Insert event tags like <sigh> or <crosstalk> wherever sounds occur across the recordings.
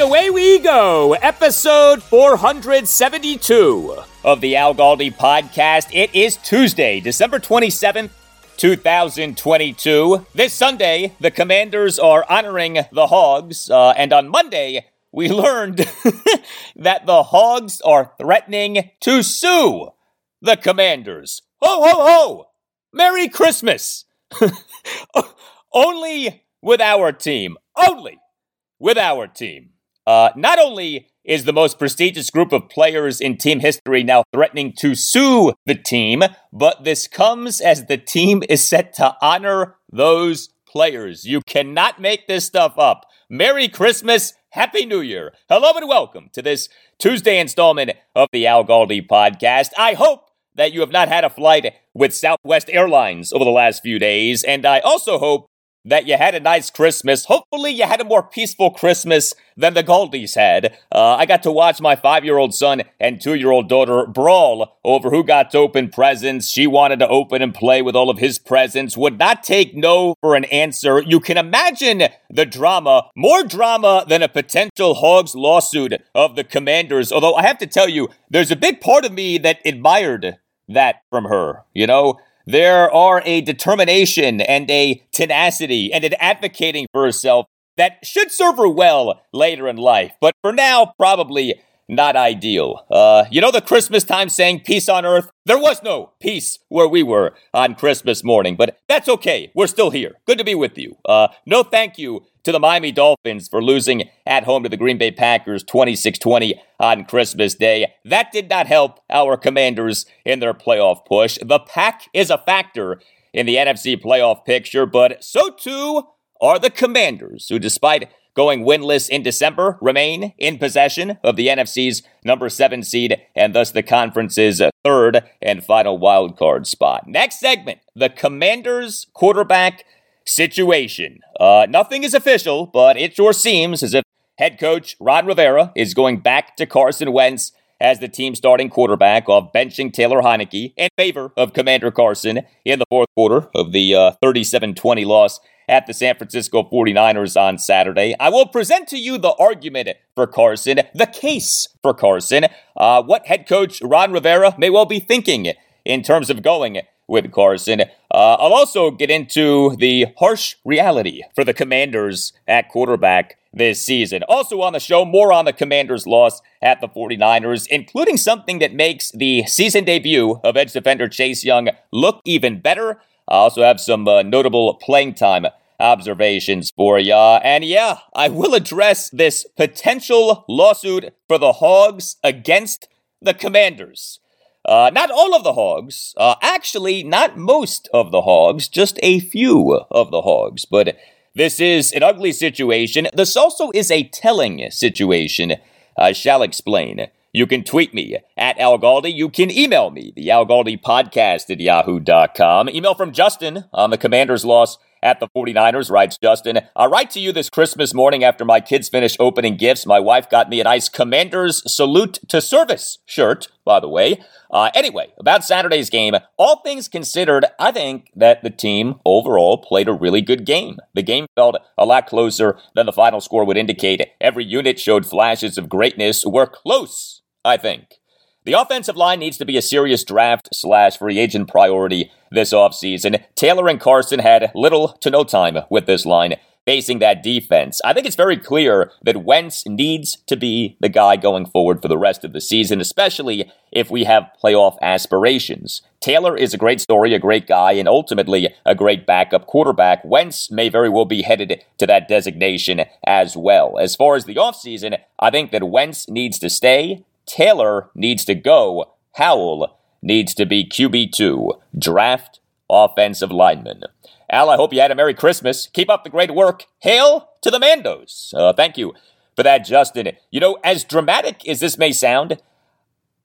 Away we go, episode 472 of the Al Galdi podcast. It is Tuesday, December 27th, 2022. This Sunday, the Commanders are honoring the Hogs, uh, and on Monday, we <laughs> learned <laughs> that the Hogs are threatening to sue the Commanders. Ho, ho, ho! Merry Christmas! <laughs> Only with our team. Only with our team. Uh, not only is the most prestigious group of players in team history now threatening to sue the team, but this comes as the team is set to honor those players. You cannot make this stuff up. Merry Christmas, Happy New Year. Hello and welcome to this Tuesday installment of the Al Galdi podcast. I hope that you have not had a flight with Southwest Airlines over the last few days, and I also hope that you had a nice Christmas. Hopefully, you had a more peaceful Christmas than the Galdis had. Uh, I got to watch my five year old son and two year old daughter brawl over who got to open presents. She wanted to open and play with all of his presents, would not take no for an answer. You can imagine the drama, more drama than a potential Hogs lawsuit of the commanders. Although I have to tell you, there's a big part of me that admired that from her. You know, there are a determination and a tenacity and an advocating for herself that should serve her well later in life. But for now, probably not ideal. Uh, you know the Christmas time saying peace on earth? There was no peace where we were on Christmas morning, but that's okay. We're still here. Good to be with you. Uh, no thank you to the Miami Dolphins for losing at home to the Green Bay Packers 26-20 on Christmas Day. That did not help our commanders in their playoff push. The pack is a factor in the NFC playoff picture, but so too are the commanders, who despite going winless in December, remain in possession of the NFC's number seven seed and thus the conference's third and final wildcard spot. Next segment the Commanders quarterback situation. Uh, nothing is official, but it sure seems as if head coach Ron Rivera is going back to Carson Wentz as the team starting quarterback off benching Taylor Heinicke in favor of Commander Carson in the fourth quarter of the 37 uh, 20 loss at the San Francisco 49ers on Saturday. I will present to you the argument for Carson, the case for Carson, uh, what head coach Ron Rivera may well be thinking in terms of going with Carson. Uh, I'll also get into the harsh reality for the Commanders at quarterback this season. Also on the show, more on the Commanders' loss at the 49ers, including something that makes the season debut of edge defender Chase Young look even better. I also have some uh, notable playing time observations for ya. And yeah, I will address this potential lawsuit for the Hogs against the Commanders. Uh, not all of the Hogs, uh, actually, not most of the Hogs, just a few of the Hogs. But this is an ugly situation. This also is a telling situation. I shall explain. You can tweet me at Al Galdi. You can email me, the Al Galdi podcast at yahoo.com. Email from Justin on the Commander's loss at the 49ers, writes Justin. I write to you this Christmas morning after my kids finished opening gifts. My wife got me a nice Commander's Salute to Service shirt, by the way. Uh, anyway, about Saturday's game, all things considered, I think that the team overall played a really good game. The game felt a lot closer than the final score would indicate. Every unit showed flashes of greatness. We're close, I think. The offensive line needs to be a serious draft slash free agent priority this offseason. Taylor and Carson had little to no time with this line facing that defense. I think it's very clear that Wentz needs to be the guy going forward for the rest of the season, especially if we have playoff aspirations. Taylor is a great story, a great guy, and ultimately a great backup quarterback. Wentz may very well be headed to that designation as well. As far as the offseason, I think that Wentz needs to stay Taylor needs to go. Howell needs to be QB2. Draft offensive lineman. Al, I hope you had a Merry Christmas. Keep up the great work. Hail to the Mandos. Uh, thank you for that, Justin. You know, as dramatic as this may sound,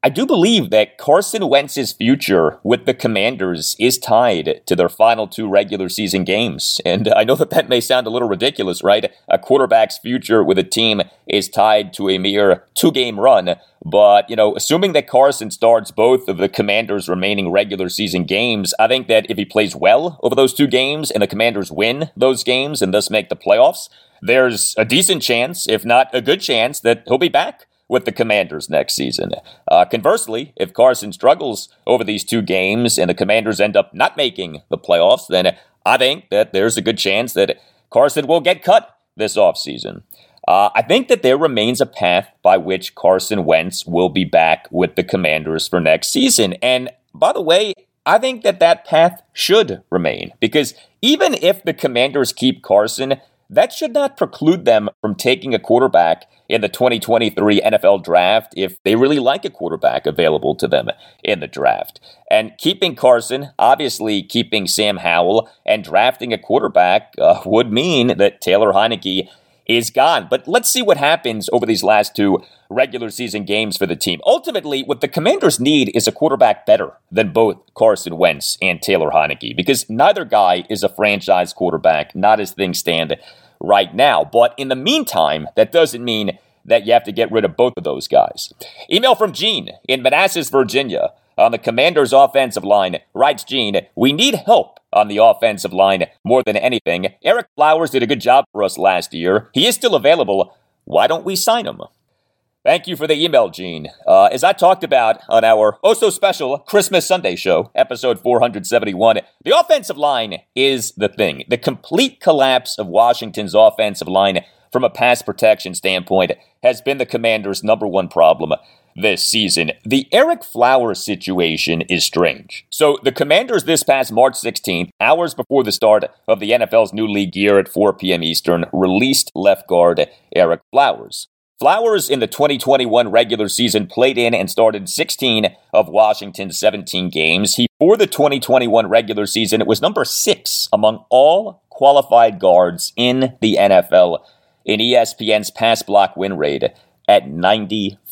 I do believe that Carson Wentz's future with the Commanders is tied to their final two regular season games. And I know that that may sound a little ridiculous, right? A quarterback's future with a team is tied to a mere two game run. But, you know, assuming that Carson starts both of the Commanders' remaining regular season games, I think that if he plays well over those two games and the Commanders win those games and thus make the playoffs, there's a decent chance, if not a good chance, that he'll be back with the Commanders next season. Uh, conversely, if Carson struggles over these two games and the Commanders end up not making the playoffs, then I think that there's a good chance that Carson will get cut this offseason. Uh, I think that there remains a path by which Carson Wentz will be back with the Commanders for next season. And by the way, I think that that path should remain because even if the Commanders keep Carson, that should not preclude them from taking a quarterback in the 2023 NFL draft if they really like a quarterback available to them in the draft. And keeping Carson, obviously keeping Sam Howell, and drafting a quarterback uh, would mean that Taylor Heinicke is gone. But let's see what happens over these last two regular season games for the team. Ultimately, what the Commanders need is a quarterback better than both Carson Wentz and Taylor Heinicke because neither guy is a franchise quarterback, not as things stand right now. But in the meantime, that doesn't mean that you have to get rid of both of those guys. Email from Gene in Manassas, Virginia on the Commanders' offensive line. Writes Gene, we need help on the offensive line more than anything. Ereck Flowers did a good job for us last year. He is still available. Why don't we sign him? Thank you for the email, Gene. Uh, as I talked about on our oh so special Christmas Sunday show, episode 471, the offensive line is the thing. The complete collapse of Washington's offensive line from a pass protection standpoint has been the commander's number one problem this season. The Ereck Flowers situation is strange. So, the Commanders this past March 16th, hours before the start of the NFL's new league year at 4 p.m. Eastern, released left guard Ereck Flowers. Flowers in the 2021 regular season played in and started 16 of Washington's 17 games. He, for the 2021 regular season, it was number six among all qualified guards in the NFL in ESPN's pass block win rate at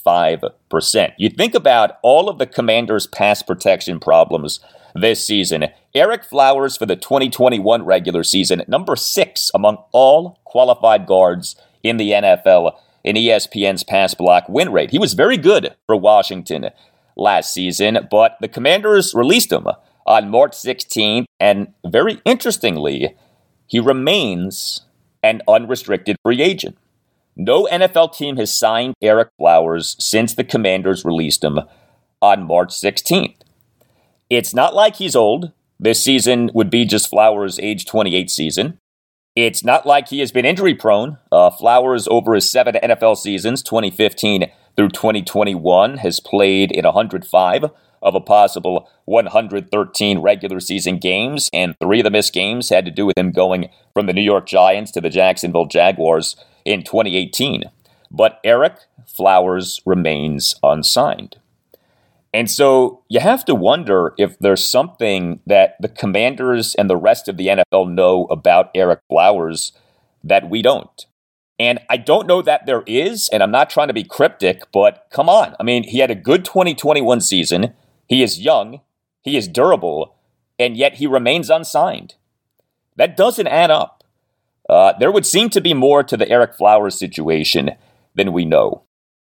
95%. You think about all of the Commanders' pass protection problems this season. Ereck Flowers for the 2021 regular season, number six among all qualified guards in the NFL in ESPN's pass block win rate. He was very good for Washington last season, but the Commanders released him on March 16th, and very interestingly, he remains an unrestricted free agent. No NFL team has signed Ereck Flowers since the Commanders released him on March 16th. It's not like he's old. This season would be just Flowers' age 28 season. It's not like he has been injury prone. Uh, Flowers, over his seven NFL seasons, 2015 through 2021, has played in 105 of a possible 113 regular season games, and three of the missed games had to do with him going from the New York Giants to the Jacksonville Jaguars in 2018. But Ereck Flowers remains unsigned. And so you have to wonder if there's something that the commanders and the rest of the NFL know about Ereck Flowers that we don't. And I don't know that there is, and I'm not trying to be cryptic, but come on. I mean, he had a good 2021 season. He is young, he is durable, and yet he remains unsigned. That doesn't add up. Uh, there would seem to be more to the Ereck Flowers situation than we know.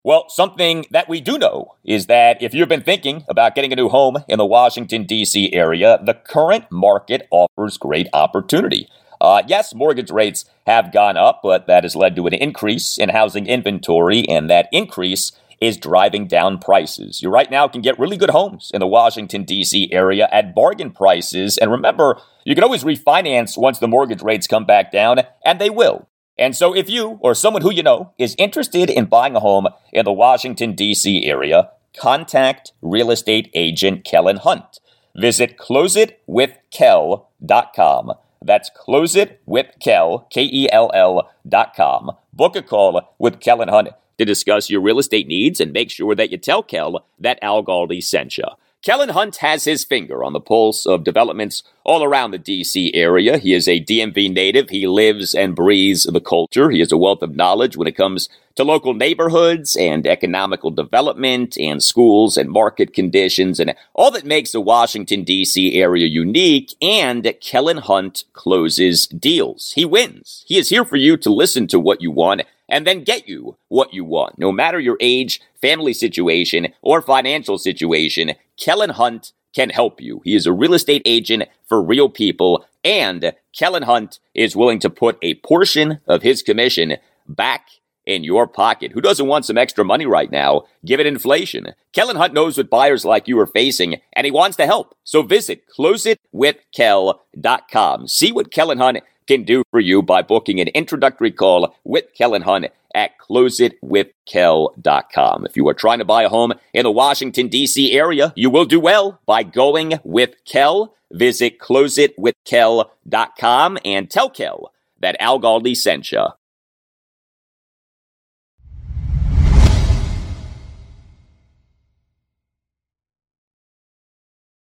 Well, something that we do know is that if you've been thinking about getting a new home in the Washington, D.C. area, the current market offers great opportunity. Uh, yes, mortgage rates have gone up, but that has led to an increase in housing inventory, and that increase is driving down prices. You right now can get really good homes in the Washington, D.C. area at bargain prices. And remember, you can always refinance once the mortgage rates come back down, and they will. And so, if you or someone who you know is interested in buying a home in the Washington, D.C. area, contact real estate agent Kellen Hunt. Visit closeitwithkel.com. That's closeitwithkel, K E L L dot com. Book a call with Kellen Hunt to discuss your real estate needs and make sure that you tell Kel that Al Galdi sent you. Kellen Hunt has his finger on the pulse of developments all around the DC area. He is a DMV native. He lives and breathes the culture. He has a wealth of knowledge when it comes to local neighborhoods and economical development and schools and market conditions and all that makes the Washington DC area unique. And Kellen Hunt closes deals. He wins. He is here for you to listen to what you want and then get you what you want. No matter your age, family situation, or financial situation, Kellen Hunt can help you. He is a real estate agent for real people, and Kellen Hunt is willing to put a portion of his commission back in your pocket. Who doesn't want some extra money right now, given inflation? Kellen Hunt knows what buyers like you are facing, and he wants to help. So visit closeitwithkel.com. See what Kellen Hunt can do for you by booking an introductory call with Kellen Hunt at closeitwithkel.com. If you are trying to buy a home in the Washington, D.C. area, you will do well by going with Kel. Visit closeitwithkel.com and tell Kel that Al Galdi sent you.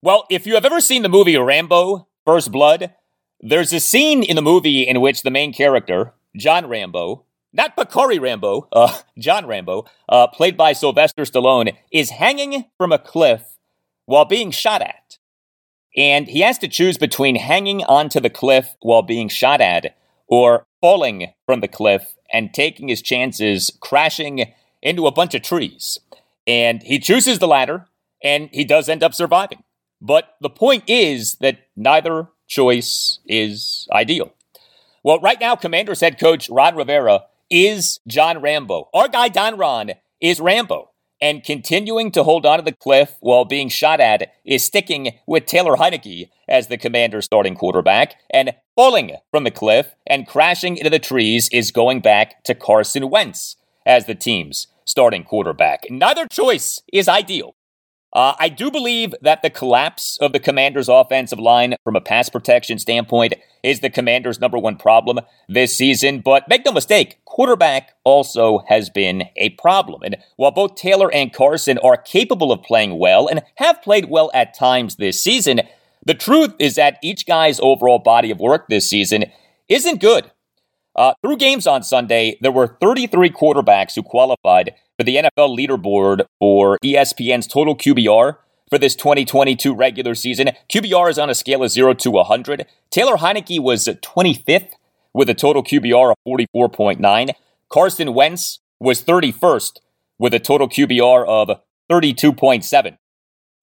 Well, if you have ever seen the movie Rambo First Blood, there's a scene in the movie in which the main character, John Rambo, not Bacarri Rambo, uh, John Rambo, uh, played by Sylvester Stallone, is hanging from a cliff while being shot at. And he has to choose between hanging onto the cliff while being shot at or falling from the cliff and taking his chances crashing into a bunch of trees. And he chooses the latter, and he does end up surviving. But the point is that neither choice is ideal. Well, right now, Commanders head coach Ron Rivera is John Rambo. Our guy Don Ron is Rambo. And continuing to hold on to the cliff while being shot at is sticking with Taylor Heinicke as the commander's starting quarterback. And falling from the cliff and crashing into the trees is going back to Carson Wentz as the team's starting quarterback. Neither choice is ideal. Uh, I do believe that the collapse of the Commanders' offensive line from a pass protection standpoint is the Commanders' number one problem this season. But make no mistake, quarterback also has been a problem. And while both Taylor and Carson are capable of playing well and have played well at times this season, the truth is that each guy's overall body of work this season isn't good. Uh, through games on Sunday, there were 33 quarterbacks who qualified for the NFL leaderboard for ESPN's total QBR for this 2022 regular season. QBR is on a scale of 0 to 100. Taylor Heinicke was 25th with a total QBR of 44.9. Carson Wentz was 31st with a total QBR of 32.7.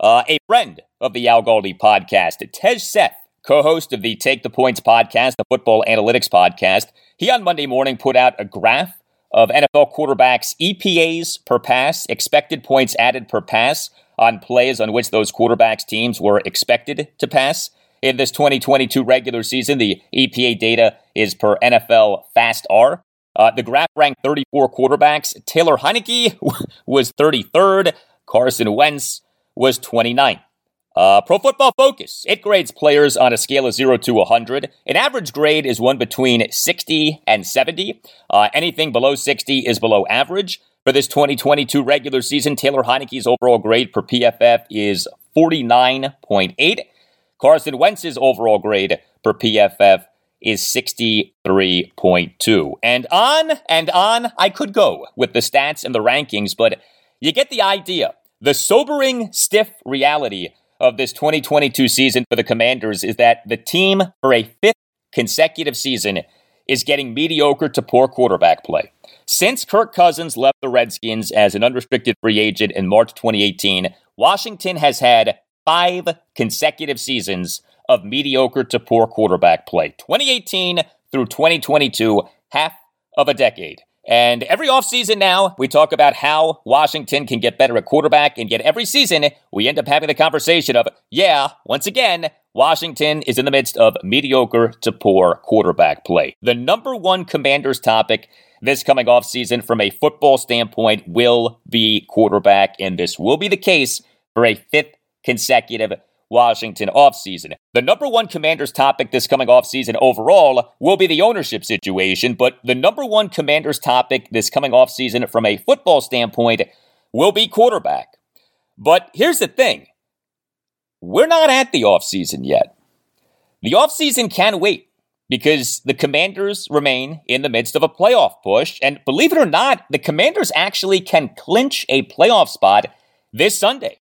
Uh, a friend of the Al Galdi podcast, Tej Seth, co host of the Take the Points podcast, the football analytics podcast, he on Monday morning put out a graph of NFL quarterbacks' EPAs per pass, expected points added per pass on plays on which those quarterbacks' teams were expected to pass. In this 2022 regular season, the EPA data is per NFL Fast R. Uh, the graph ranked 34 quarterbacks. Taylor Heinicke <laughs> was 33rd. Carson Wentz was 29th. Uh, Pro Football Focus, it grades players on a scale of 0 to 100. An average grade is one between 60 and 70. Uh, anything below 60 is below average. For this 2022 regular season, Taylor Heinicke's overall grade per PFF is 49.8. Carson Wentz's overall grade per PFF is 63.2. And on and on I could go with the stats and the rankings, but you get the idea. The sobering, stiff reality of this 2022 season for the Commanders is that the team, for a fifth consecutive season is getting mediocre to poor quarterback play. Since Kirk Cousins left the Redskins as an unrestricted free agent in March 2018, Washington has had five consecutive seasons of mediocre to poor quarterback play. 2018 through 2022, half of a decade. And every offseason now, we talk about how Washington can get better at quarterback, and yet every season, we end up having the conversation of, yeah, once again, Washington is in the midst of mediocre to poor quarterback play. The number one commander's topic this coming offseason from a football standpoint will be quarterback, and this will be the case for a fifth consecutive Washington offseason. The number one commander's topic this coming offseason overall will be the ownership situation, but the number one commander's topic this coming offseason from a football standpoint will be quarterback. But here's the thing we're not at the offseason yet. The offseason can wait because the Commanders remain in the midst of a playoff push. And believe it or not, the Commanders actually can clinch a playoff spot this Sunday.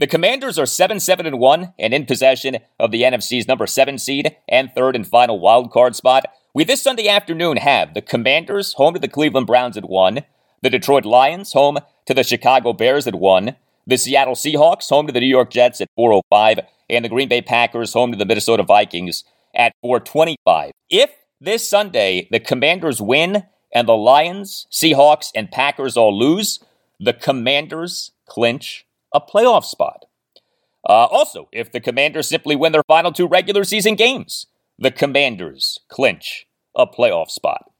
The Commanders are 7 7 and 1 and in possession of the NFC's number 7 seed and third and final wild card spot. We this Sunday afternoon have the Commanders home to the Cleveland Browns at 1, the Detroit Lions home to the Chicago Bears at 1, the Seattle Seahawks home to the New York Jets at 405, and the Green Bay Packers home to the Minnesota Vikings at 425. If this Sunday the Commanders win and the Lions, Seahawks, and Packers all lose, the Commanders clinch a playoff spot. Uh, also, if the Commanders simply win their final two regular season games, the Commanders clinch a playoff spot.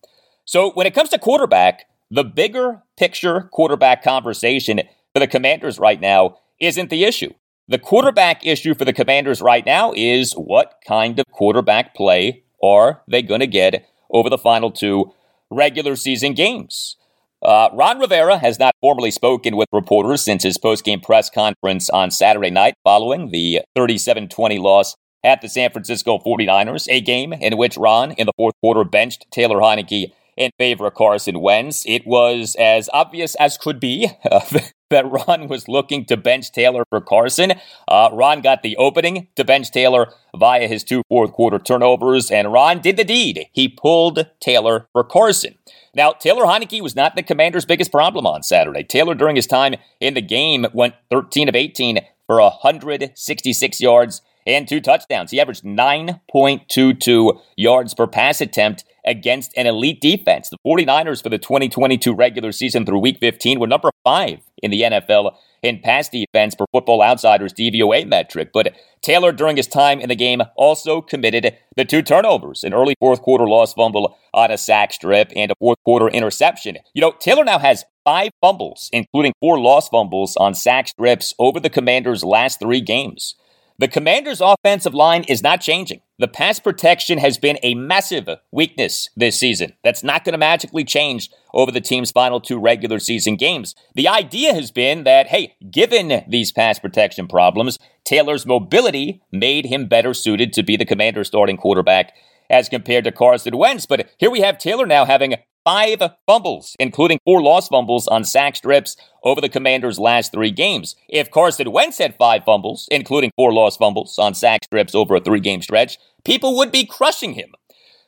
So when it comes to quarterback, the bigger picture quarterback conversation for the Commanders right now isn't the issue. The quarterback issue for the Commanders right now is what kind of quarterback play are they going to get over the final two regular season games? Uh, Ron Rivera has not formally spoken with reporters since his postgame press conference on Saturday night following the 37 20 loss at the San Francisco 49ers, a game in which Ron, in the fourth quarter, benched Taylor Heinicke in favor of Carson Wentz. It was as obvious as could be uh, that Ron was looking to bench Taylor for Carson. Uh, Ron got the opening to bench Taylor via his two fourth quarter turnovers, and Ron did the deed. He pulled Taylor for Carson. Now, Taylor Heinicke was not the commander's biggest problem on Saturday. Taylor, during his time in the game, went 13 of 18 for 166 yards and two touchdowns. He averaged 9.22 yards per pass attempt against an elite defense. The 49ers for the 2022 regular season through week 15 were number five in the NFL in pass defense per Football Outsiders DVOA metric. But Taylor, during his time in the game, also committed the two turnovers an early fourth quarter lost fumble on a sack strip and a fourth quarter interception. You know, Taylor now has five fumbles, including four lost fumbles on sack strips over the Commanders' last three games. The Commanders' offensive line is not changing. The pass protection has been a massive weakness this season. That's not going to magically change over the team's final two regular season games. The idea has been that, hey, given these pass protection problems, Taylor's mobility made him better suited to be the Commanders' starting quarterback as compared to Carson Wentz. But here we have Taylor now having five fumbles, including four lost fumbles on sack strips over the Commanders' last three games. If Carson Wentz had five fumbles, including four lost fumbles on sack strips over a three game stretch, people would be crushing him.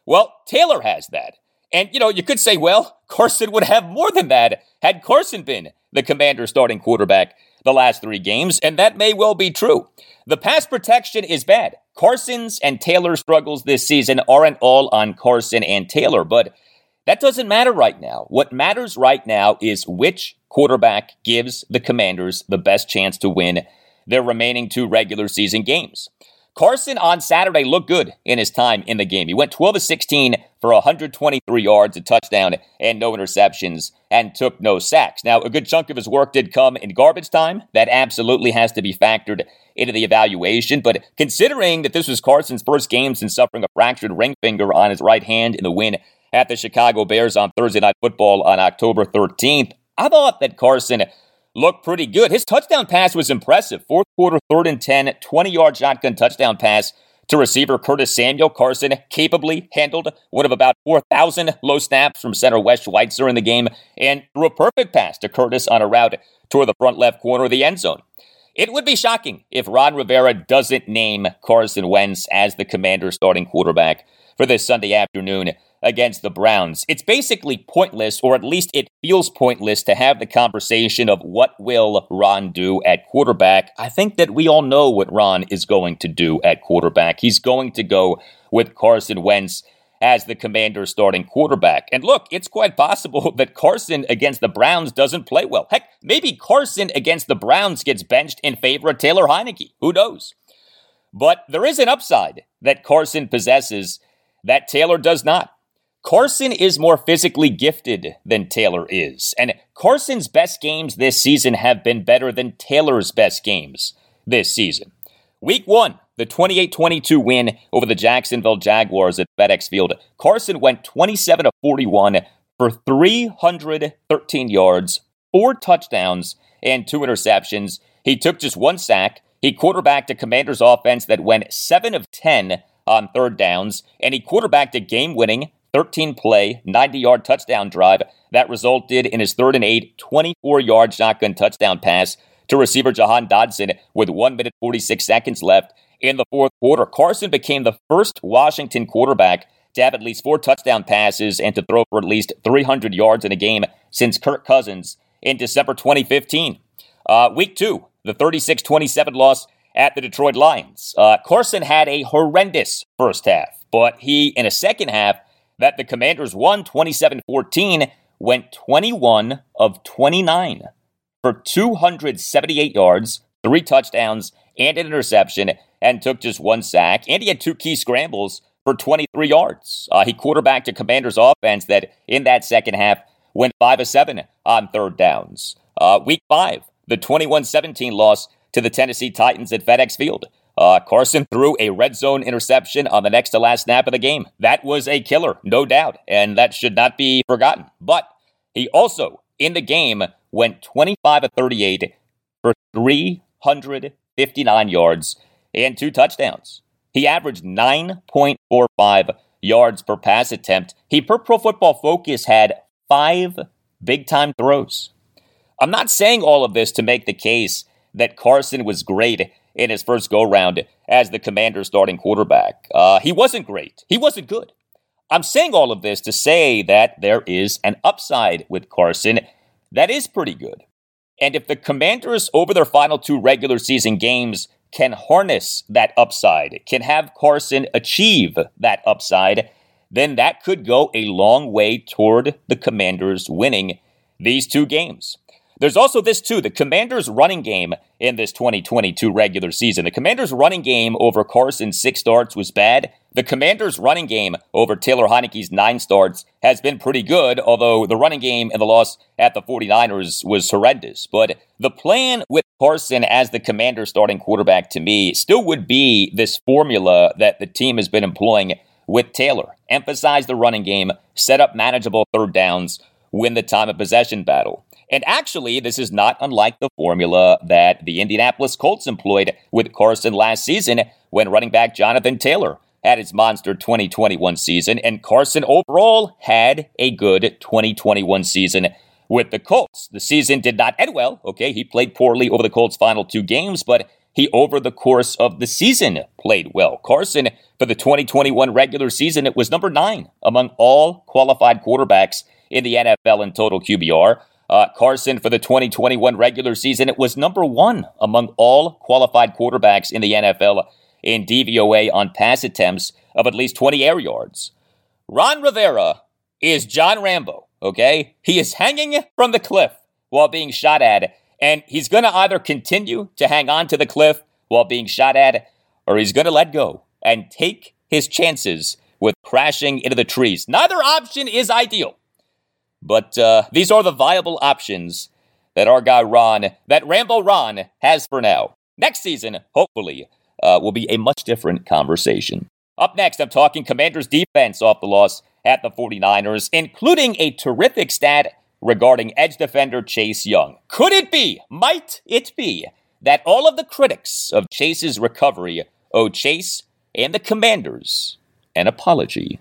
Well, Taylor has that. And, you know, you could say, well, Carson would have more than that had Carson been the Commanders' starting quarterback the last three games, and that may well be true. The pass protection is bad. Carson's and Taylor's struggles this season aren't all on Carson and Taylor, but that doesn't matter right now. What matters right now is which quarterback gives the Commanders the best chance to win their remaining two regular season games. Carson on Saturday looked good in his time in the game. He went 12 of 16 for 123 yards, a touchdown, and no interceptions, and took no sacks. Now, a good chunk of his work did come in garbage time. That absolutely has to be factored into the evaluation. But considering that this was Carson's first game since suffering a fractured ring finger on his right hand in the win at the Chicago Bears on Thursday Night Football on October 13th. I thought that Carson looked pretty good. His touchdown pass was impressive. Fourth quarter, third and 10, 20 yard shotgun touchdown pass to receiver Curtis Samuel. Carson capably handled one of about 4,000 low snaps from center Wes Schweitzer in the game and threw a perfect pass to Curtis on a route toward the front left corner of the end zone. It would be shocking if Ron Rivera doesn't name Carson Wentz as the commander starting quarterback for this Sunday afternoon against the Browns. It's basically pointless, or at least it feels pointless, to have the conversation of what will Ron do at quarterback. I think that we all know what Ron is going to do at quarterback. He's going to go with Carson Wentz as the commander starting quarterback. And look, it's quite possible <laughs> that Carson against the Browns doesn't play well. Heck, maybe Carson against the Browns gets benched in favor of Taylor Heinicke. Who knows? But there is an upside that Carson possesses that Taylor does not. Carson is more physically gifted than Taylor is, and Carson's best games this season have been better than Taylor's best games this season. Week one, the 28 22 win over the Jacksonville Jaguars at FedEx Field. Carson went 27 of 41 for 313 yards, four touchdowns, and two interceptions. He took just one sack. He quarterbacked a Commanders offense that went 7 of 10 on third downs, and he quarterbacked a game winning 13 play, 90 yard touchdown drive that resulted in his third and eight, 24 yard shotgun touchdown pass to receiver Jahan Dotson with 1 minute 46 seconds left in the fourth quarter. Carson became the first Washington quarterback to have at least four touchdown passes and to throw for at least 300 yards in a game since Kirk Cousins in December 2015. Uh, week two, the 36 27 loss at the Detroit Lions. Uh, Carson had a horrendous first half, but he, in a second half that the Commanders won 27 14, went 21 of 29 for 278 yards, three touchdowns, and an interception, and took just one sack. And he had two key scrambles for 23 yards. Uh, he quarterbacked a Commanders offense that, in that second half, went 5 of 7 on third downs. Uh, week 5, the 21 17 loss to the Tennessee Titans at FedEx Field. Uh, Carson threw a red zone interception on the next to last snap of the game. That was a killer, no doubt, and that should not be forgotten. But he also, in the game, went 25 of 38 for 359 yards and two touchdowns. He averaged 9.45 yards per pass attempt. He, per Pro Football Focus, had five big time throws. I'm not saying all of this to make the case that Carson was great in his first go round as the commander starting quarterback. Uh, he wasn't great, he wasn't good. I'm saying all of this to say that there is an upside with Carson that is pretty good. And if the commanders over their final two regular season games can harness that upside, can have Carson achieve that upside, then that could go a long way toward the commanders winning these two games. There's also this, too the Commanders' running game in this 2022 regular season. The Commanders' running game over Carson's six starts was bad. The Commanders' running game over Taylor Heinicke's nine starts has been pretty good, although the running game in the loss at the 49ers was horrendous. But the plan with Carson as the Commanders' starting quarterback to me still would be this formula that the team has been employing with Taylor. Emphasize the running game, set up manageable third downs, win the time of possession battle. And actually, this is not unlike the formula that the Indianapolis Colts employed with Carson last season when running back Jonathan Taylor had his monster 2021 season, and Carson overall had a good 2021 season with the Colts. The season did not end well, okay? He played poorly over the Colts' final two games, but he, over the course of the season, played well. Carson, for the 2021 regular season, it was number nine among all qualified quarterbacks in the NFL in total QBR. Uh, Carson for the 2021 regular season, it was number one among all qualified quarterbacks in the NFL in DVOA on pass attempts of at least 20 air yards. Ron Rivera is John Rambo, okay? He is hanging from the cliff while being shot at, and he's going to either continue to hang on to the cliff while being shot at, or he's going to let go and take his chances with crashing into the trees. Neither option is ideal. But uh, these are the viable options that our guy Ron, that Rambo Ron, has for now. Next season, hopefully, uh, will be a much different conversation. Up next, I'm talking Commanders defense off the loss at the 49ers, including a terrific stat regarding edge defender Chase Young. Could it be, might it be, that all of the critics of Chase's recovery owe Chase and the Commanders an apology?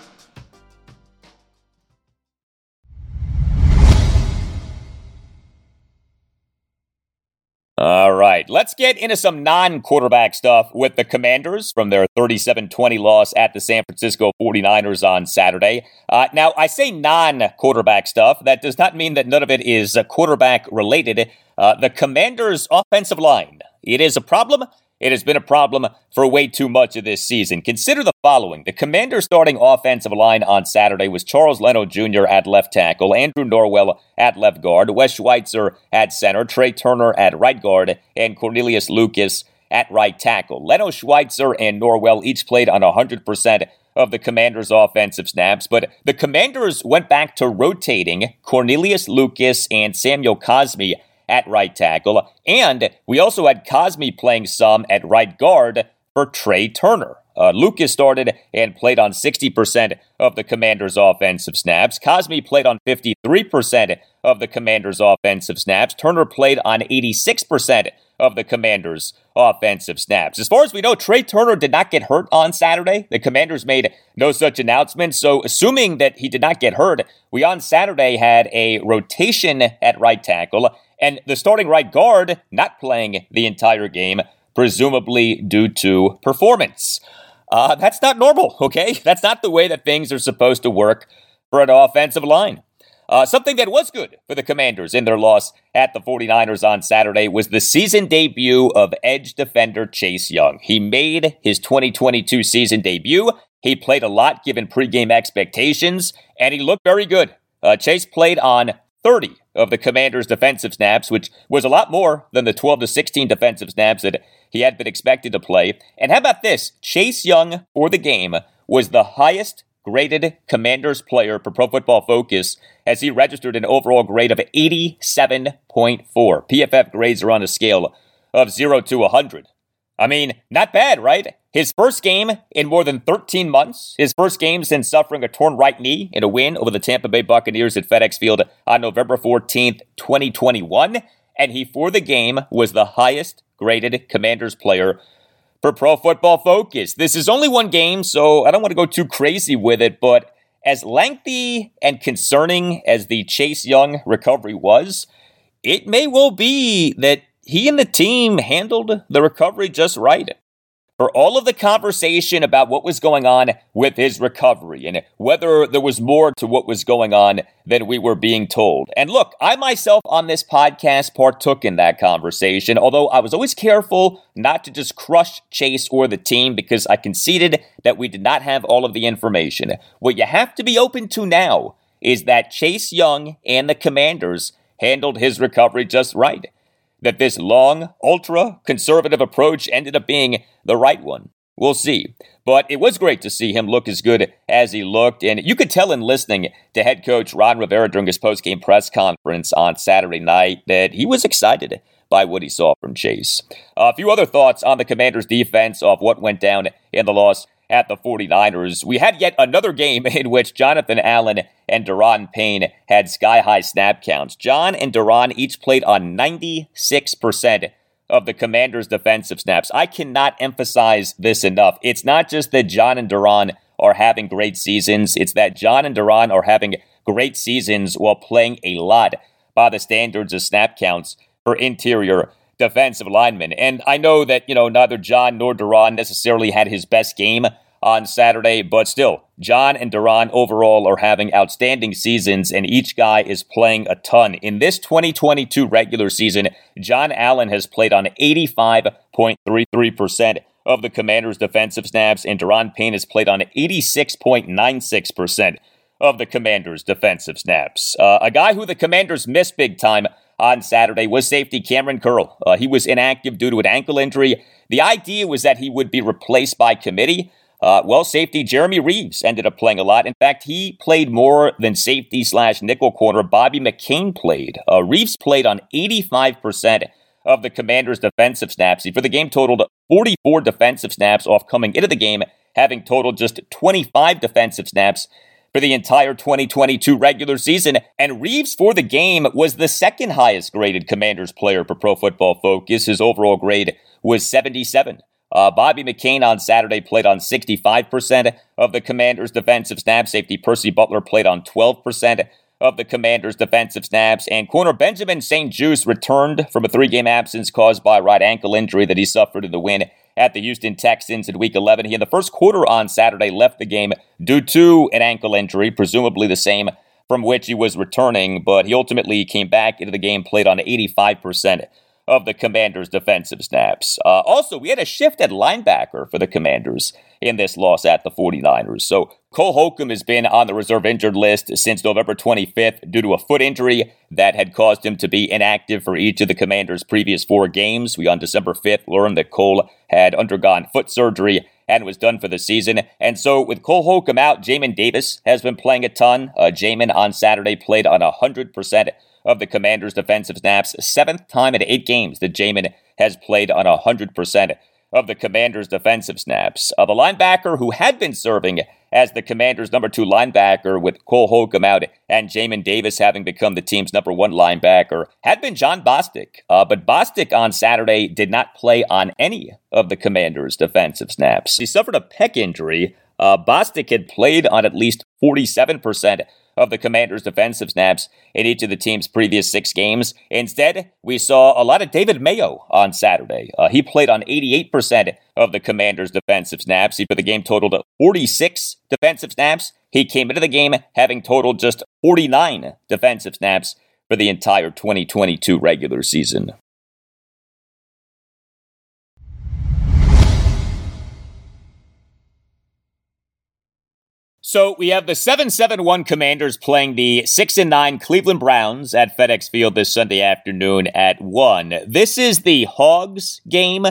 All right, let's get into some non quarterback stuff with the Commanders from their 37 20 loss at the San Francisco 49ers on Saturday. Uh, now, I say non quarterback stuff. That does not mean that none of it is uh, quarterback related. Uh, the Commanders' offensive line, it is a problem it has been a problem for way too much of this season. Consider the following. The commander starting offensive line on Saturday was Charles Leno Jr. at left tackle, Andrew Norwell at left guard, Wes Schweitzer at center, Trai Turner at right guard, and Cornelius Lucas at right tackle. Leno Schweitzer and Norwell each played on 100% of the Commanders' offensive snaps, but the Commanders went back to rotating Cornelius Lucas and Samuel Cosmi at right tackle. And we also had Cosmi playing some at right guard for Trai Turner. Uh, Lucas started and played on 60% of the Commanders' offensive snaps. Cosmi played on 53% of the Commanders' offensive snaps. Turner played on 86% of the Commanders' offensive snaps. As far as we know, Trai Turner did not get hurt on Saturday. The Commanders made no such announcement. So, assuming that he did not get hurt, we on Saturday had a rotation at right tackle and the starting right guard not playing the entire game, presumably due to performance. Uh, that's not normal, okay? <laughs> That's not the way that things are supposed to work for an offensive line. Uh, something that was good for the Commanders in their loss at the 49ers on Saturday was the season debut of edge defender Chase Young. He made his 2022 season debut. He played a lot given pregame expectations, and he looked very good. Uh, Chase played on 30 of the commander's defensive snaps, which was a lot more than the 12 to 16 defensive snaps that he had been expected to play. And how about this? Chase Young for the game was the highest graded commander's player per Pro Football Focus as he registered an overall grade of 87.4. PFF grades are on a scale of 0 to 100. I mean, not bad, right? His first game in more than 13 months, his first game since suffering a torn right knee in a win over the Tampa Bay Buccaneers at FedEx Field on November 14th, 2021. And he, for the game, was the highest graded Commanders player for Pro Football Focus. This is only one game, so I don't want to go too crazy with it, but as lengthy and concerning as the Chase Young recovery was, it may well be that he and the team handled the recovery just right for all of the conversation about what was going on with his recovery and whether there was more to what was going on than we were being told. And look, I myself on this podcast partook in that conversation, although I was always careful not to just crush Chase or the team because I conceded that we did not have all of the information. What you have to be open to now is that Chase Young and the Commanders handled his recovery just right that this long, ultra conservative approach ended up being the right one. We'll see. But it was great to see him look as good as he looked. And you could tell in listening to head coach Ron Rivera during his postgame press conference on Saturday night that he was excited by what he saw from Chase. A few other thoughts on the Commanders' defense of what went down in the loss at the 49ers. We had yet another game <laughs> in which Jonathan Allen and Daron Payne had sky high snap counts. John and Daron each played on 96% of the Commanders' defensive snaps. I cannot emphasize this enough. It's not just that John and Daron are having great seasons, it's that John and Daron are having great seasons while playing a lot by the standards of snap counts for interior defensive linemen. And I know that, you know, neither John nor Daron necessarily had his best game on Saturday, but still, John and Daron overall are having outstanding seasons, and each guy is playing a ton. In this 2022 regular season, John Allen has played on 85.33% of the Commanders' defensive snaps, and Daron Payne has played on 86.96% of the Commanders' defensive snaps. Uh, a guy who the Commanders missed big time on Saturday was safety Kamren Curl. Uh, he was inactive due to an ankle injury. The idea was that he would be replaced by committee. Uh, well, safety Jeremy Reaves ended up playing a lot. In fact, he played more than safety slash nickel corner Bobby McCain played. Uh, Reaves played on 85% of the Commanders' defensive snaps. He, for the game, totaled 44 defensive snaps off coming into the game, having totaled just 25 defensive snaps for the entire 2022 regular season. And Reaves for the game was the second highest graded Commanders player for Pro Football Focus. His overall grade was 77. Uh, Bobby McCain on Saturday played on 65% of the Commanders' defensive snaps. Safety Percy Butler played on 12% of the Commanders' defensive snaps. And corner Benjamin St-Juste returned from a three game absence caused by a right ankle injury that he suffered in the win at the Houston Texans in Week 11. He, in the first quarter on Saturday, left the game due to an ankle injury, presumably the same from which he was returning, but he ultimately came back into the game, played on 85% of the Commanders' defensive snaps. Uh, also, we had a shift at linebacker for the Commanders in this loss at the 49ers. So Cole Holcomb has been on the reserve injured list since November 25th due to a foot injury that had caused him to be inactive for each of the Commanders' previous four games. We on December 5th learned that Cole had undergone foot surgery and was done for the season. And so with Cole Holcomb out, Jamin Davis has been playing a ton. Uh, Jamin on Saturday played on 100% of the Commanders' defensive snaps. Seventh time in eight games that Jamin has played on 100% of the Commanders' defensive snaps. Uh, the linebacker who had been serving as the Commanders' number two linebacker with Cole Holcomb out and Jamin Davis having become the team's number one linebacker had been Jon Bostic. Uh, but Bostic on Saturday did not play on any of the Commanders' defensive snaps. He suffered a pec injury. Uh, Bostic had played on at least 47% of the Commanders' defensive snaps in each of the team's previous six games. Instead, we saw a lot of David Mayo on Saturday. Uh, he played on 88% of the Commanders' defensive snaps. He, for the game, totaled 46 defensive snaps. He came into the game having totaled just 49 defensive snaps for the entire 2022 regular season. So we have the 7-7-1 Commanders playing the 6 and 9 Cleveland Browns at FedEx Field this Sunday afternoon at 1. This is the Hogs game.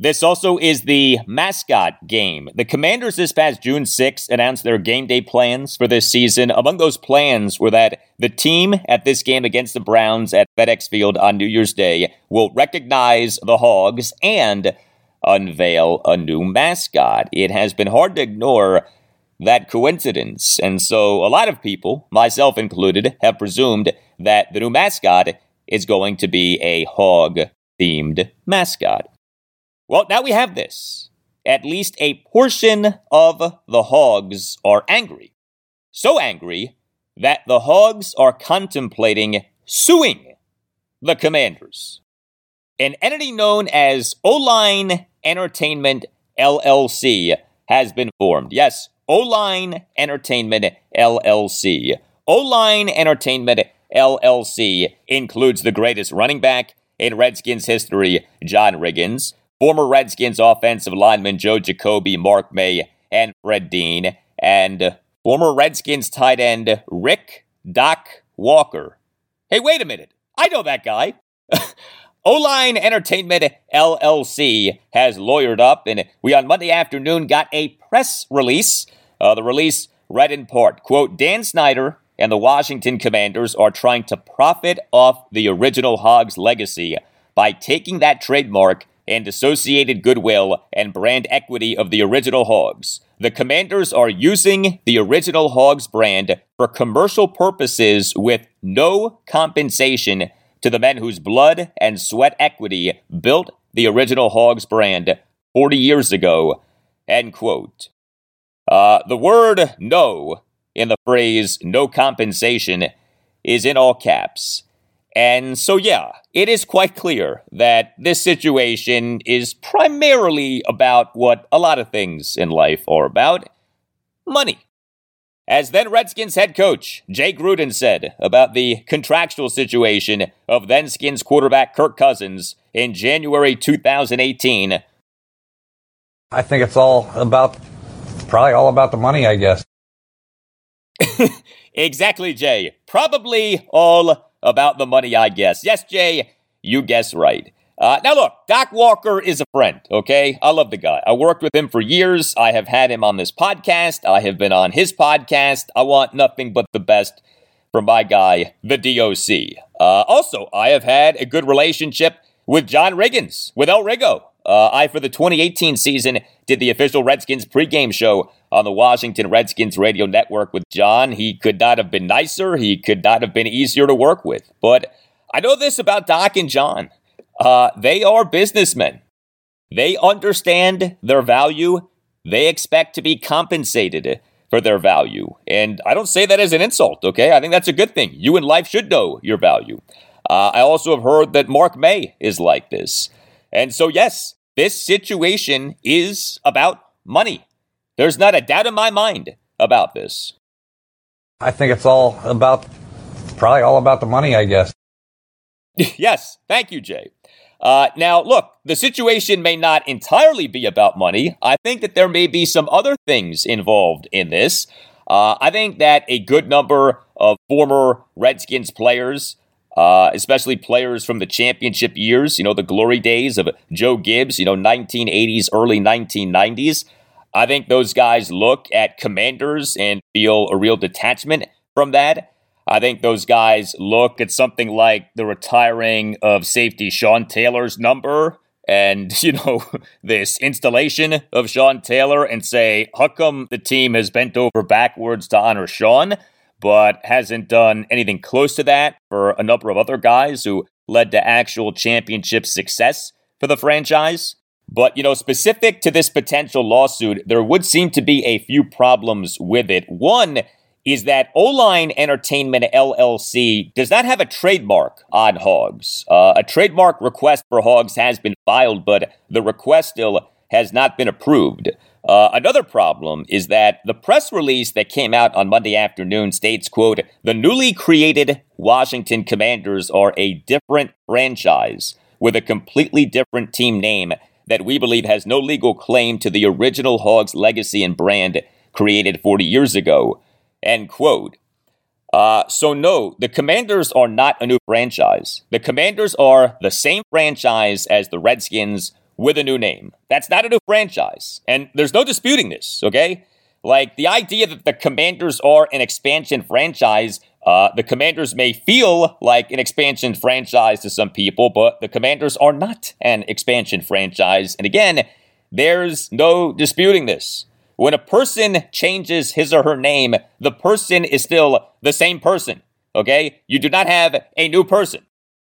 This also is the mascot game. The Commanders this past June 6th announced their game day plans for this season. Among those plans were that the team at this game against the Browns at FedEx Field on New Year's Day will recognize the Hogs and unveil a new mascot. It has been hard to ignore that coincidence. And so a lot of people, myself included, have presumed that the new mascot is going to be a hog themed mascot. Well, now we have this. At least a portion of the hogs are angry. So angry that the hogs are contemplating suing the commanders. An entity known as O-Line Entertainment LLC has been formed. Yes, O-Line Entertainment LLC. O-Line Entertainment LLC includes the greatest running back in Redskins history, John Riggins, former Redskins offensive lineman Joe Jacoby, Mark May, and Fred Dean, and former Redskins tight end Rick Doc Walker. Hey, wait a minute. I know that guy. <laughs> O-Line Entertainment LLC has lawyered up, and we on Monday afternoon got a press release uh, the release read in part, quote, Dan Snyder and the Washington Commanders are trying to profit off the original Hogs legacy by taking that trademark and associated goodwill and brand equity of the original Hogs. The Commanders are using the original Hogs brand for commercial purposes with no compensation to the men whose blood and sweat equity built the original Hogs brand 40 years ago. End quote. Uh, the word no in the phrase no compensation is in all caps. And so, yeah, it is quite clear that this situation is primarily about what a lot of things in life are about money. As then Redskins head coach Jay Gruden said about the contractual situation of then Skins quarterback Kirk Cousins in January 2018. I think it's all about, probably all about the money, I guess. <laughs> exactly, Jay. Probably all about the money, I guess. Yes, Jay, you guess right. Uh, now, look, Doc Walker is a friend, okay? I love the guy. I worked with him for years. I have had him on this podcast. I have been on his podcast. I want nothing but the best for my guy, the DOC. Uh, also, I have had a good relationship with John Riggins, with El Riggo. Uh, I, for the 2018 season, did the official Redskins pregame show on the Washington Redskins radio network with John. He could not have been nicer. He could not have been easier to work with. But I know this about Doc and John. Uh, they are businessmen. They understand their value. They expect to be compensated for their value. And I don't say that as an insult, okay? I think that's a good thing. You in life should know your value. Uh, I also have heard that Mark May is like this. And so, yes, this situation is about money. There's not a doubt in my mind about this. I think it's all about, probably all about the money, I guess. <laughs> yes, thank you, Jay. Uh, now, look, the situation may not entirely be about money. I think that there may be some other things involved in this. Uh, I think that a good number of former Redskins players, uh, especially players from the championship years, you know, the glory days of Joe Gibbs, you know, 1980s, early 1990s, I think those guys look at commanders and feel a real detachment from that. I think those guys look at something like the retiring of safety Sean Taylor's number and, <laughs> you know, this installation of Sean Taylor and say, how come the team has bent over backwards to honor Sean, but hasn't done anything close to that for a number of other guys who led to actual championship success for the franchise? But, you know, specific to this potential lawsuit, there would seem to be a few problems with it. One, is that O-Line Entertainment LLC does not have a trademark on Hogs. Uh, a trademark request for Hogs has been filed, but the request still has not been approved. Uh, another problem is that the press release that came out on Monday afternoon states, quote, the newly created Washington Commanders are a different franchise with a completely different team name that we believe has no legal claim to the original Hogs legacy and brand created 40 years ago. End quote. Uh, so, no, the Commanders are not a new franchise. The Commanders are the same franchise as the Redskins with a new name. That's not a new franchise. And there's no disputing this, okay? Like the idea that the Commanders are an expansion franchise, uh, the Commanders may feel like an expansion franchise to some people, but the Commanders are not an expansion franchise. And again, there's no disputing this. When a person changes his or her name, the person is still the same person. Okay? You do not have a new person.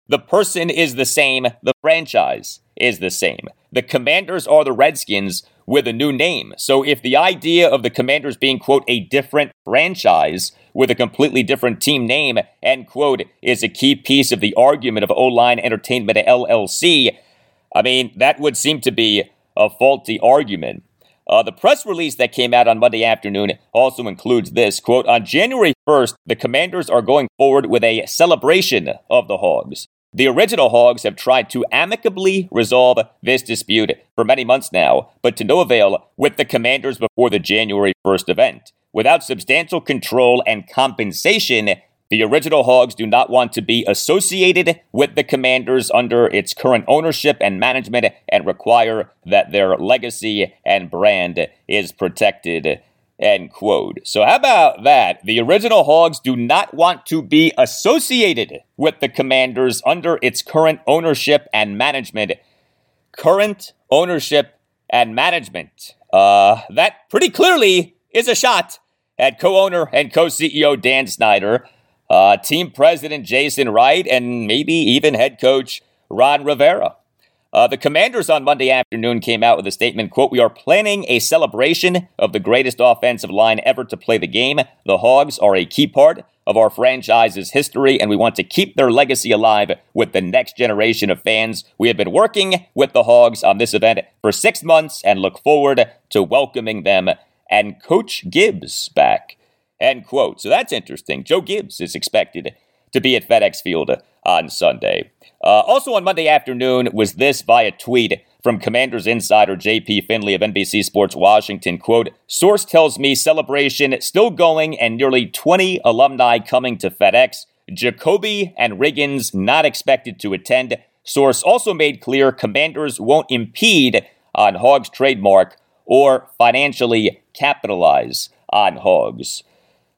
The person is the same. The franchise is the same. The commanders are the Redskins with a new name. So if the idea of the commanders being, quote, a different franchise with a completely different team name, end quote, is a key piece of the argument of O Line Entertainment LLC, I mean, that would seem to be a faulty argument. Uh, the press release that came out on Monday afternoon also includes this quote On January 1st, the commanders are going forward with a celebration of the Hogs. The original Hogs have tried to amicably resolve this dispute for many months now, but to no avail with the commanders before the January 1st event. Without substantial control and compensation, the original Hogs do not want to be associated with the Commanders under its current ownership and management and require that their legacy and brand is protected. End quote. So, how about that? The original Hogs do not want to be associated with the Commanders under its current ownership and management. Current ownership and management. Uh, that pretty clearly is a shot at co owner and co CEO Dan Snyder uh, team president Jason Wright, and maybe even head coach Ron Rivera. Uh, the commanders on Monday afternoon came out with a statement, quote, We are planning a celebration of the greatest offensive line ever to play the game. The Hogs are a key part of our franchise's history, and we want to keep their legacy alive with the next generation of fans. We have been working with the Hogs on this event for six months and look forward to welcoming them and Coach Gibbs back. End quote. So that's interesting. Joe Gibbs is expected to be at FedEx Field on Sunday. Uh, also on Monday afternoon was this via tweet from Commanders insider JP Finlay of NBC Sports Washington. Quote, source tells me celebration still going and nearly 20 alumni coming to FedEx. Jacoby and Riggins not expected to attend. Source also made clear Commanders won't impede on Hogs trademark or financially capitalize on Hogs.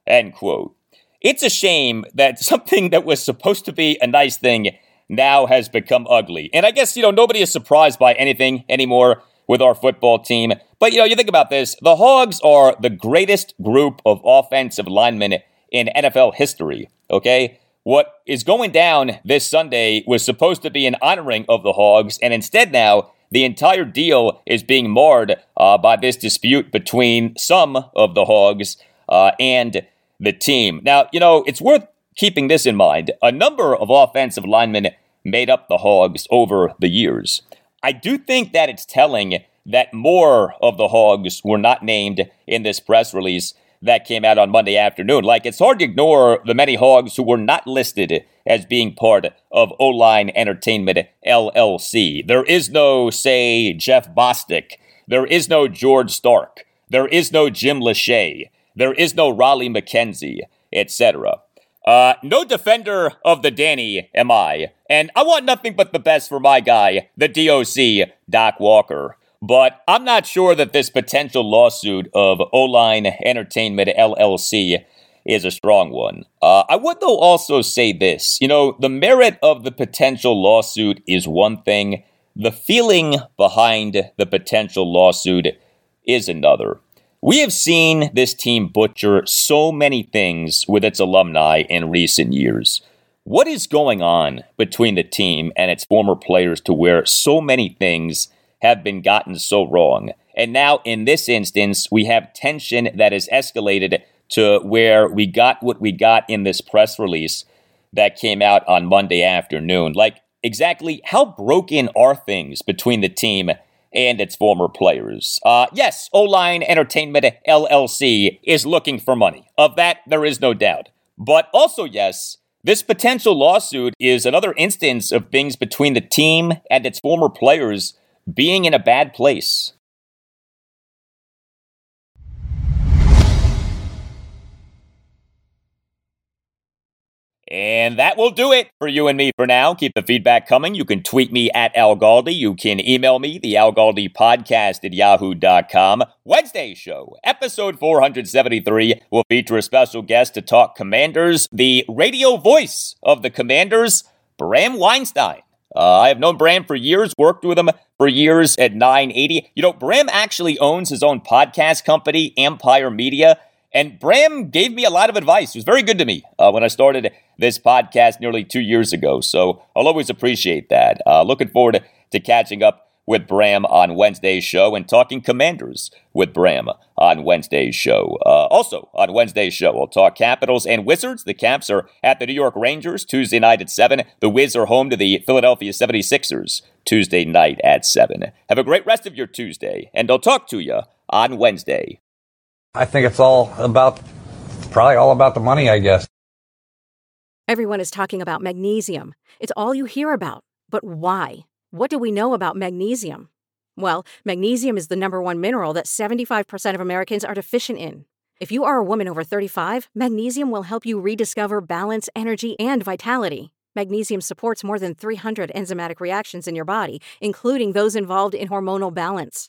End quote. It's a shame that <laughs> something that was supposed to be a nice thing now has become ugly. And I guess, you know, nobody is surprised by anything anymore with our football team. But, you know, you think about this the Hogs are the greatest group of offensive linemen in NFL history, okay? What is going down this Sunday was supposed to be an honoring of the Hogs, and instead now, the entire deal is being marred uh, by this dispute between some of the Hogs uh, and the team. Now, you know, it's worth keeping this in mind. A number of offensive linemen made up the Hogs over the years. I do think that it's telling that more of the Hogs were not named in this press release that came out on Monday afternoon. Like, it's hard to ignore the many Hogs who were not listed as being part of O Line Entertainment LLC. There is no, say, Jeff Bostic. There is no George Starke. There is no Jim Lachey. There is no Raleigh McKenzie, etc. Uh, no defender of the Danny am I, and I want nothing but the best for my guy, the DOC, Doc Walker. But I'm not sure that this potential lawsuit of O-Line Entertainment LLC is a strong one. Uh, I would, though, also say this. You know, the merit of the potential lawsuit is one thing, the feeling behind the potential lawsuit is another. We have seen this team butcher so many things with its alumni in recent years. What is going on between the team and its former players to where so many things have been gotten so wrong? And now, in this instance, we have tension that has escalated to where we got what we got in this press release that came out on Monday afternoon. Like, exactly how broken are things between the team and its former players. Uh, yes, O Line Entertainment LLC is looking for money. Of that, there is no doubt. But also, yes, this potential lawsuit is another instance of things between the team and its former players being in a bad place. And that will do it for you and me for now. Keep the feedback coming. You can tweet me at Al Galdi. You can email me, the Al Galdi podcast at yahoo.com. Wednesday show, episode 473, will feature a special guest to talk commanders, the radio voice of the commanders, Bram Weinstein. Uh, I have known Bram for years, worked with him for years at 980. You know, Bram actually owns his own podcast company, Empire Media. And Bram gave me a lot of advice. It was very good to me uh, when I started this podcast nearly two years ago. So I'll always appreciate that. Uh, looking forward to catching up with Bram on Wednesday's show and talking commanders with Bram on Wednesday's show. Uh, also, on Wednesday's show, we'll talk Capitals and Wizards. The Caps are at the New York Rangers Tuesday night at 7. The Wiz are home to the Philadelphia 76ers Tuesday night at 7. Have a great rest of your Tuesday, and I'll talk to you on Wednesday. I think it's all about, probably all about the money, I guess. Everyone is talking about magnesium. It's all you hear about. But why? What do we know about magnesium? Well, magnesium is the number one mineral that 75% of Americans are deficient in. If you are a woman over 35, magnesium will help you rediscover balance, energy, and vitality. Magnesium supports more than 300 enzymatic reactions in your body, including those involved in hormonal balance.